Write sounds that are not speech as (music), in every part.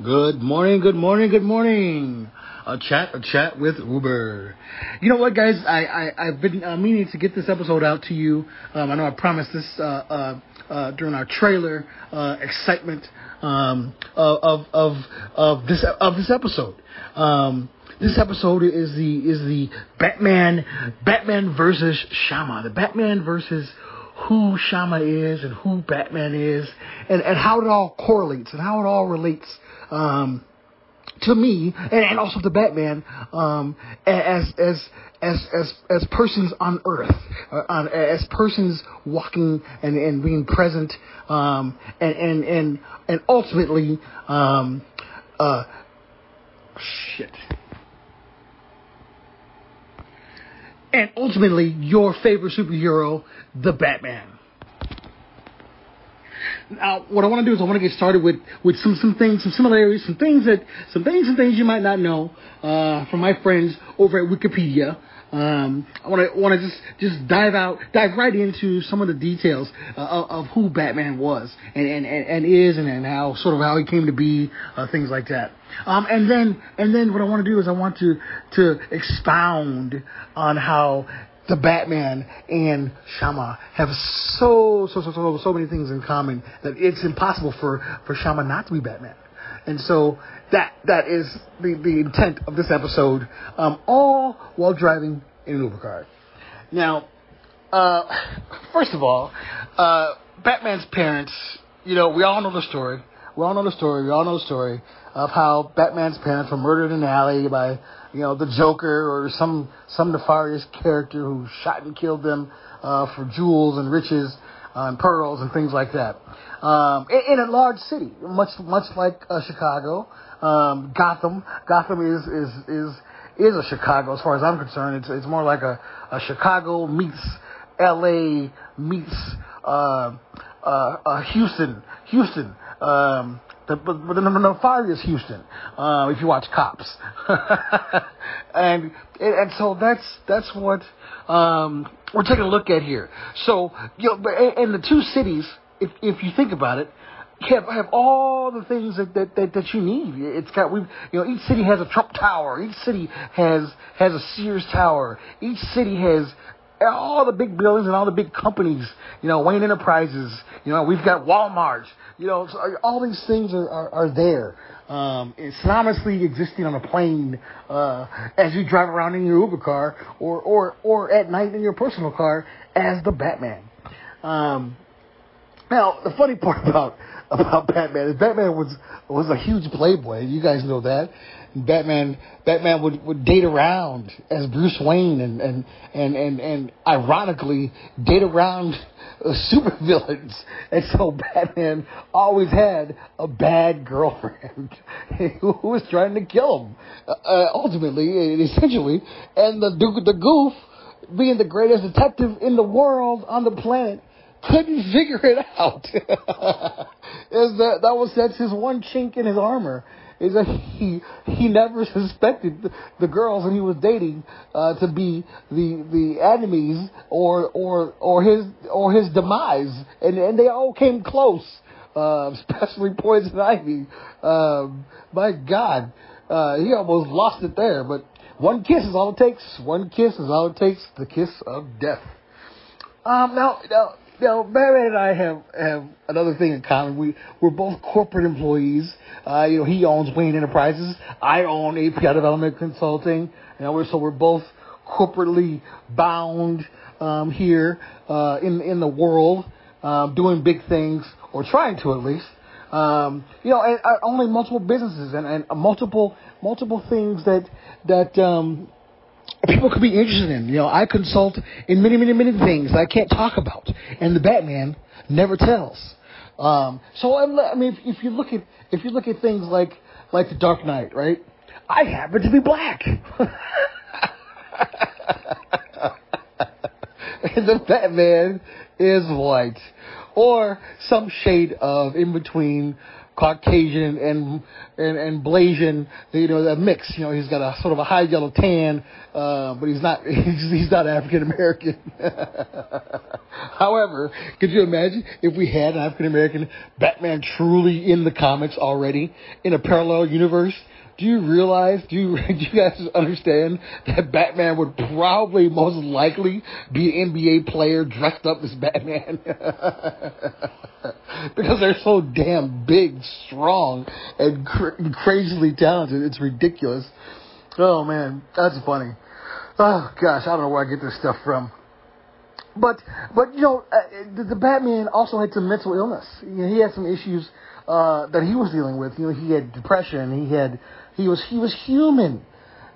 Good morning, good morning, good morning. A chat, a chat with Uber. You know what, guys? I, I, I've been uh, meaning to get this episode out to you. Um, I know I promised this uh, uh, uh, during our trailer uh, excitement um, of, of, of, this, of this episode. Um, this episode is the is the Batman Batman versus Shama. The Batman versus who Shama is and who Batman is and, and how it all correlates and how it all relates um, to me and, and also to Batman um, as as as as as persons on Earth, uh, as persons walking and, and being present, um, and and and and ultimately, um, uh, shit. And ultimately, your favorite superhero, the Batman. Now, what I want to do is I want to get started with, with some, some things, some similarities, some things that, some things and things you might not know, uh, from my friends over at Wikipedia. Um, I want to want to just just dive out, dive right into some of the details uh, of, who Batman was and and, and, and is and, and how sort of how he came to be, uh, things like that. Um, and then and then what I want to do is I want to to expound on how the Batman and Shama have so so so so so many things in common that it's impossible for for Shama not to be Batman. And so that that is the, the intent of this episode, um, all while driving in an Uber car. Now, uh, first of all, uh, Batman's parents, you know, we all know the story. We all know the story. We all know the story of how Batman's parents were murdered in an alley by you know, the Joker or some some nefarious character who shot and killed them uh, for jewels and riches uh, and pearls and things like that. Um, in, in a large city, much much like uh, Chicago, um, Gotham. Gotham is is is is a Chicago as far as I'm concerned. It's it's more like a, a Chicago meets L.A. meets uh, uh, uh, Houston. Houston. Um, the, but the nefarious Houston, uh, if you watch Cops, (laughs) and and so that's that's what um, we're taking a look at here. So you know, and the two cities, if if you think about it, have have all the things that, that, that, that you need. It's got we you know each city has a Trump Tower. Each city has has a Sears Tower. Each city has all the big buildings and all the big companies, you know, Wayne Enterprises, you know, we've got Walmart, you know, so all these things are, are, are there. Um, it's synonymously existing on a plane, uh, as you drive around in your Uber car or, or, or at night in your personal car as the Batman. Um, now, the funny part (laughs) about, about Batman is Batman was, was a huge playboy. You guys know that. Batman Batman would, would date around as Bruce Wayne and and and and, and ironically date around uh, (laughs) supervillains. And so Batman always had a bad girlfriend (laughs) who was trying to kill him. Uh, uh ultimately, essentially, and the the goof being the greatest detective in the world on the planet couldn't figure it (laughs) out. is that that was that's his one chink in his armor is that he he never (laughs) suspected the, girls that he was dating uh, to be the the enemies or or or his or his demise, and and they all came close, uh, (laughs) especially Poison Ivy. Um, my God, uh, he almost lost it there, but one kiss is all it takes. One kiss is all it takes. The kiss of death. Um, now, now know, Batman and I have have another thing in common. We we're both corporate employees. Uh, you know, he owns Wayne Enterprises. I own API Development Consulting. You know, we're, so we're both corporately bound um, here uh, in in the world, uh, doing big things or trying to at least. Um, you know, and, uh, only multiple businesses and, and multiple multiple things that that um, people could be interested in. You know, I consult in many, many, many things I can't talk about, and the Batman never tells. Um, so I mean, if, if you look at if you look at things like like the Dark Knight, right? I happen to be black. (laughs) and the Batman is white, or some shade of in between Caucasian and and and Blasian, you know, that mix. You know, he's got a sort of a high yellow tan, uh, but he's not (laughs) he's, he's not African American. (laughs) However, could you imagine if we had an African American Batman truly in the comics already in a parallel universe? Do you realize, do you, (laughs) do you guys understand that Batman would probably most likely be an NBA player dressed up as Batman? (laughs) because they're so damn big, strong, and cr- crazily talented. It's ridiculous. Oh man, that's funny. Oh gosh, I don't know where I get this stuff from. But, but you know, uh, the, the Batman also had some mental illness. You know, he had some issues uh, that he was dealing with. You know, he had depression. He had he was he was human.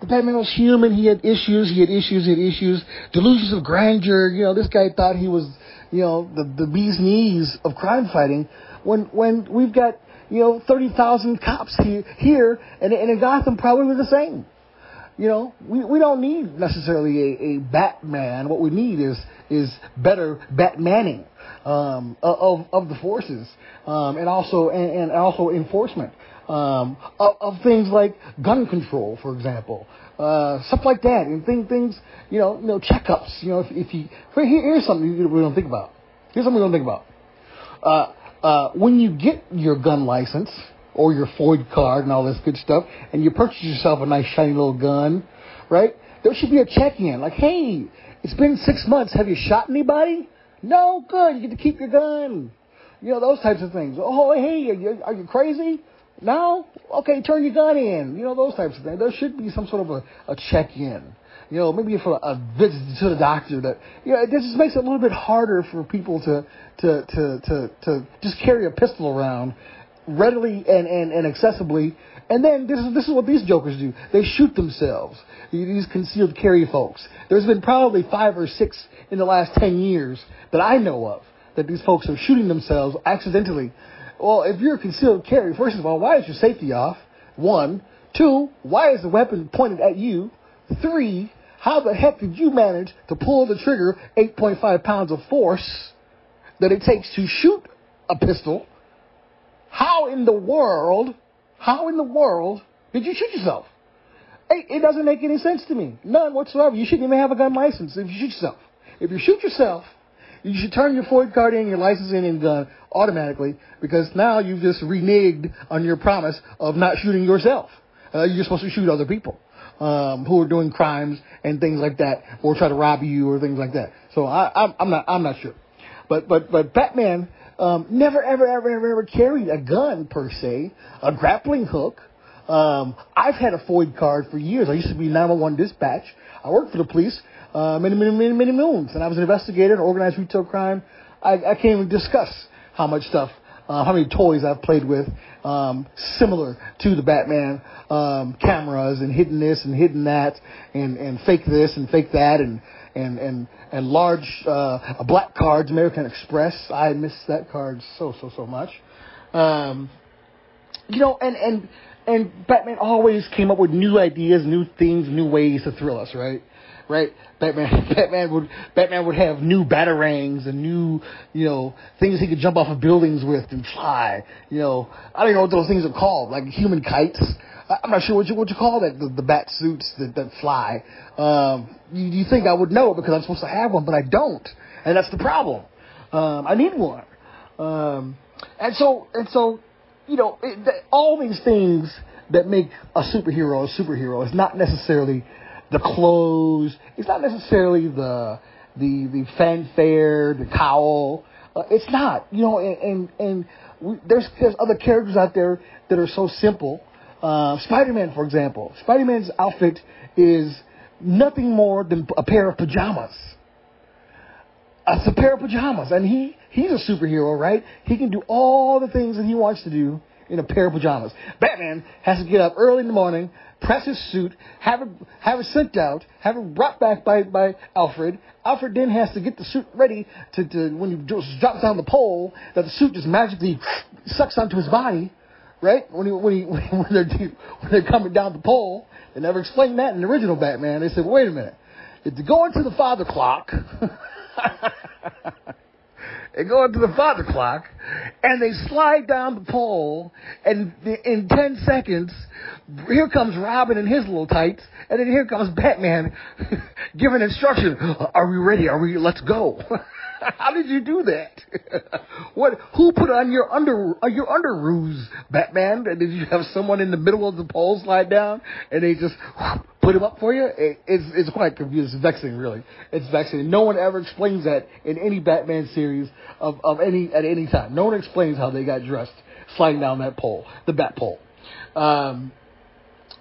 The Batman was human. He had issues. He had issues. He had issues. Delusions of grandeur. You know, this guy thought he was, you know, the the bee's knees of crime fighting. When when we've got you know thirty thousand cops here here, and and in Gotham probably the same. You know, we, we don't need necessarily a, a Batman. What we need is is better Batmaning um, of of the forces, um, and also and, and also enforcement um, of, of things like gun control, for example, uh, stuff like that, and things things you know you know checkups. You know, if, if you here, here's something we don't think about. Here's something we don't think about. Uh, uh, when you get your gun license or your FOID card and all this good stuff, and you purchase yourself a nice shiny little gun, right? There should be a check-in, like, hey, it's been six months. Have you shot anybody? No, good. You get to keep your gun. You know those types of things. Oh, hey, are you, are you crazy? No? Okay, turn your gun in. You know those types of things. There should be some sort of a, a check-in. You know, maybe for a visit to the doctor. That you know, it just makes it a little bit harder for people to to to to, to just carry a pistol around readily and, and, and accessibly. And then this is this is what these jokers do. They shoot themselves. These concealed carry folks. There's been probably five or six in the last ten years that I know of that these folks are shooting themselves accidentally. Well, if you're a concealed carry, first of all, why is your safety off? One. Two, why is the weapon pointed at you? Three, how the heck did you manage to pull the trigger 8.5 pounds of force that it takes to shoot a pistol? How in the world, how in the world did you shoot yourself? It, it doesn't make any sense to me. None whatsoever. You shouldn't even have a gun license if you shoot yourself. If you shoot yourself, you should turn your FOID card in, your license in, and gun automatically because now you've just reneged on your promise of not shooting yourself. Uh, you're supposed to shoot other people um, who are doing crimes and things like that, or try to rob you or things like that. So I, I'm, I'm not, I'm not sure. But but but Batman um, never ever ever ever ever carried a gun per se, a grappling hook. Um, I've had a FOID card for years. I used to be 911 dispatch. I worked for the police uh, many, many, many, many moons, and I was an investigator in organized retail crime. I, I can't even discuss how much stuff, uh, how many toys I've played with, um, similar to the Batman um, cameras and hidden this and hidden that, and and fake this and fake that, and and and and large uh, black cards, American Express. I miss that card so so so much. Um, you know, and and and Batman always came up with new ideas, new things, new ways to thrill us, right? right? Batman, (laughs) Batman would, Batman would have new batarangs and new, you know, things he could jump off of buildings with and fly. You know, I don't know what those things are called, like human kites. I'm not sure what you what you call that the, the bat suits that that fly. Um, you, you think I would know because I'm supposed to have one, but I don't, and that's the problem. Um, I need one, um, and so and so, you know, it, the, all these things that make a superhero a superhero is not necessarily the clothes. It's not necessarily the the the fanfare, the cowl. Uh, it's not, you know. And and, and we, there's there's other characters out there that are so simple. Uh, Spider-Man, for example, Spider-Man's outfit is nothing more than a pair of pajamas. It's a pair of pajamas, and he he's a superhero, right? He can do all the things that he wants to do in a pair of pajamas. Batman has to get up early in the morning, press his suit, have it have it sent out, have it brought back by by Alfred. Alfred then has to get the suit ready to, to when he drops down the pole, that the suit just magically sucks onto his body, right? When he when he (laughs) when they're when they're coming down the pole, they never explained that in the original Batman. They said, wait a minute, if you go into the father clock. (laughs) and go into the father clock, and they slide down the pole, and in 10 seconds, here comes Robin in his little tights, and then here comes Batman (laughs) giving instruction. Are we ready? Are we, let's go. (laughs) How did you do that? (laughs) what? Who put on your under uh, your underoos, Batman? Did you have someone in the middle of the pole slide down and they just put him up for you? It, it's it's quite confusing. It's vexing, really. It's vexing. No one ever explains that in any Batman series of of any at any time. No one explains how they got dressed sliding down that pole, the bat pole. Um,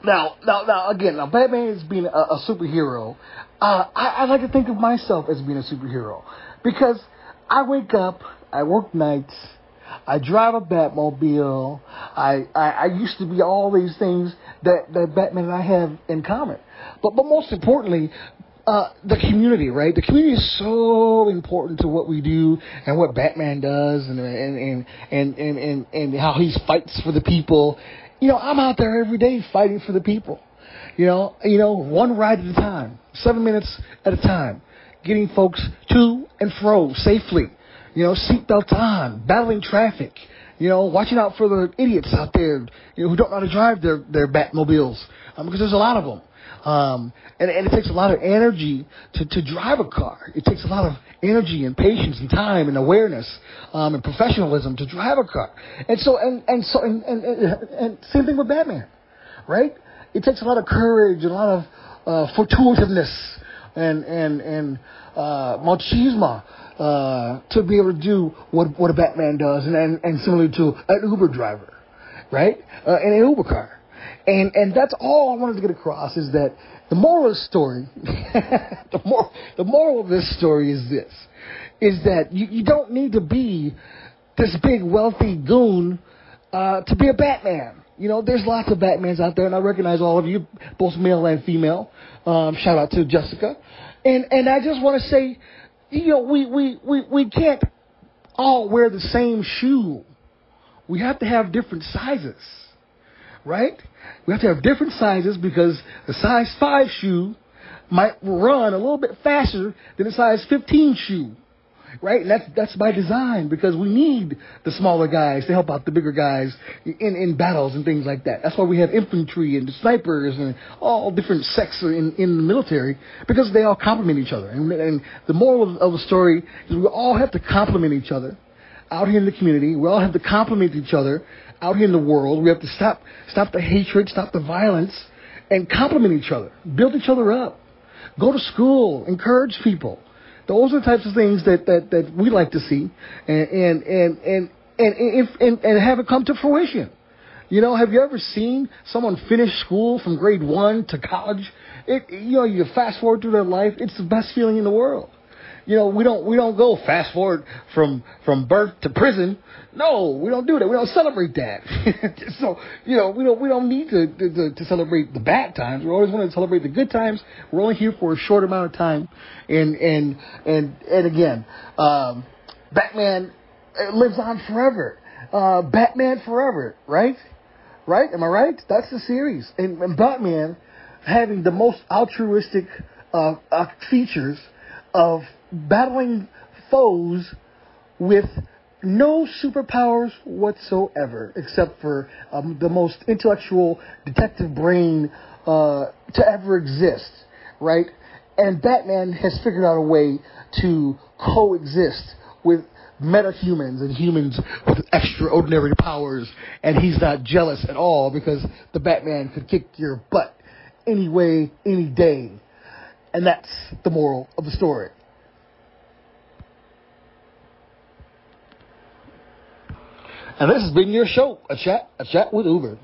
now, now, now, again, now Batman is being a, a superhero. Uh, I, I like to think of myself as being a superhero. Because I wake up, I work nights, I drive a Batmobile, I, I, I used to be all these things that, that Batman and I have in common. But, but most importantly, uh, the community, right? The community is so important to what we do and what Batman does and, and, and, and, and, and, how he fights for the people. You know, I'm out there every day fighting for the people. You know, you know, one ride at a time, seven minutes at a time getting folks to and fro safely. You know, seatbelts on, battling traffic. You know, watching out for the idiots out there, you know, who don't know how to drive their their Batmobiles, um, because there's a lot of them. Um, and, and it takes a lot of energy to, to drive a car. It takes a lot of energy and patience and time and awareness um, and professionalism to drive a car. And so, and, and so, and, and, and and same thing with Batman, right? It takes a lot of courage and a lot of uh, fortuitiveness and and and uh, machismo uh, to be able to do what what a Batman does, and and, and similarly to an Uber driver, right, uh, in an Uber car, and and that's all I wanted to get across is that the moral of the story, (laughs) the moral the moral of this story is this, is that you, you don't need to be this big wealthy goon uh, to be a Batman. You know, there's lots of Batmans out there, and I recognize all of you, both male and female. Um, shout out to Jessica. And and I just want to say, you know, we, we, we, we can't all wear the same shoe. We have to have different sizes, right? We have to have different sizes because the size 5 shoe might run a little bit faster than a size 15 shoe right? And that's that's by design because we need the smaller guys to help out the bigger guys in in battles and things like that. That's why we have infantry and snipers and all different sects in in the military because they all complement each other. And, and the moral of, of the story is we all have to complement each other out here in the community. We all have to complement each other out here in the world. We have to stop stop the hatred, stop the violence, and complement each other, build each other up. Go to school, encourage people those are the types of things that, that, that we like to see and, and, and, and, and, and, and have it come to fruition. You know, have you ever seen someone finish school from grade one to college? It, you know, you fast forward through their life, it's the best feeling in the world you know, we don't we don't go fast forward from from birth to prison. No, we don't do that. We don't celebrate that. (laughs) so you know, we don't we don't need to, to to celebrate the bad times. We always want to celebrate the good times. We're only here for a short amount of time, and and and and again, um, Batman uh, lives on forever. Uh, Batman forever, right? Right? Am I right? That's the series, and, and Batman having the most altruistic uh, uh, features of battling foes with no superpowers whatsoever, except for um, the most intellectual detective brain uh, to ever exist, right? And Batman has figured out a way to coexist with metahumans and humans with extraordinary powers, and he's not jealous at all because the Batman could kick your butt any way, any day. And that's the moral of the story. And this has been your show, a chat, a chat with Uber.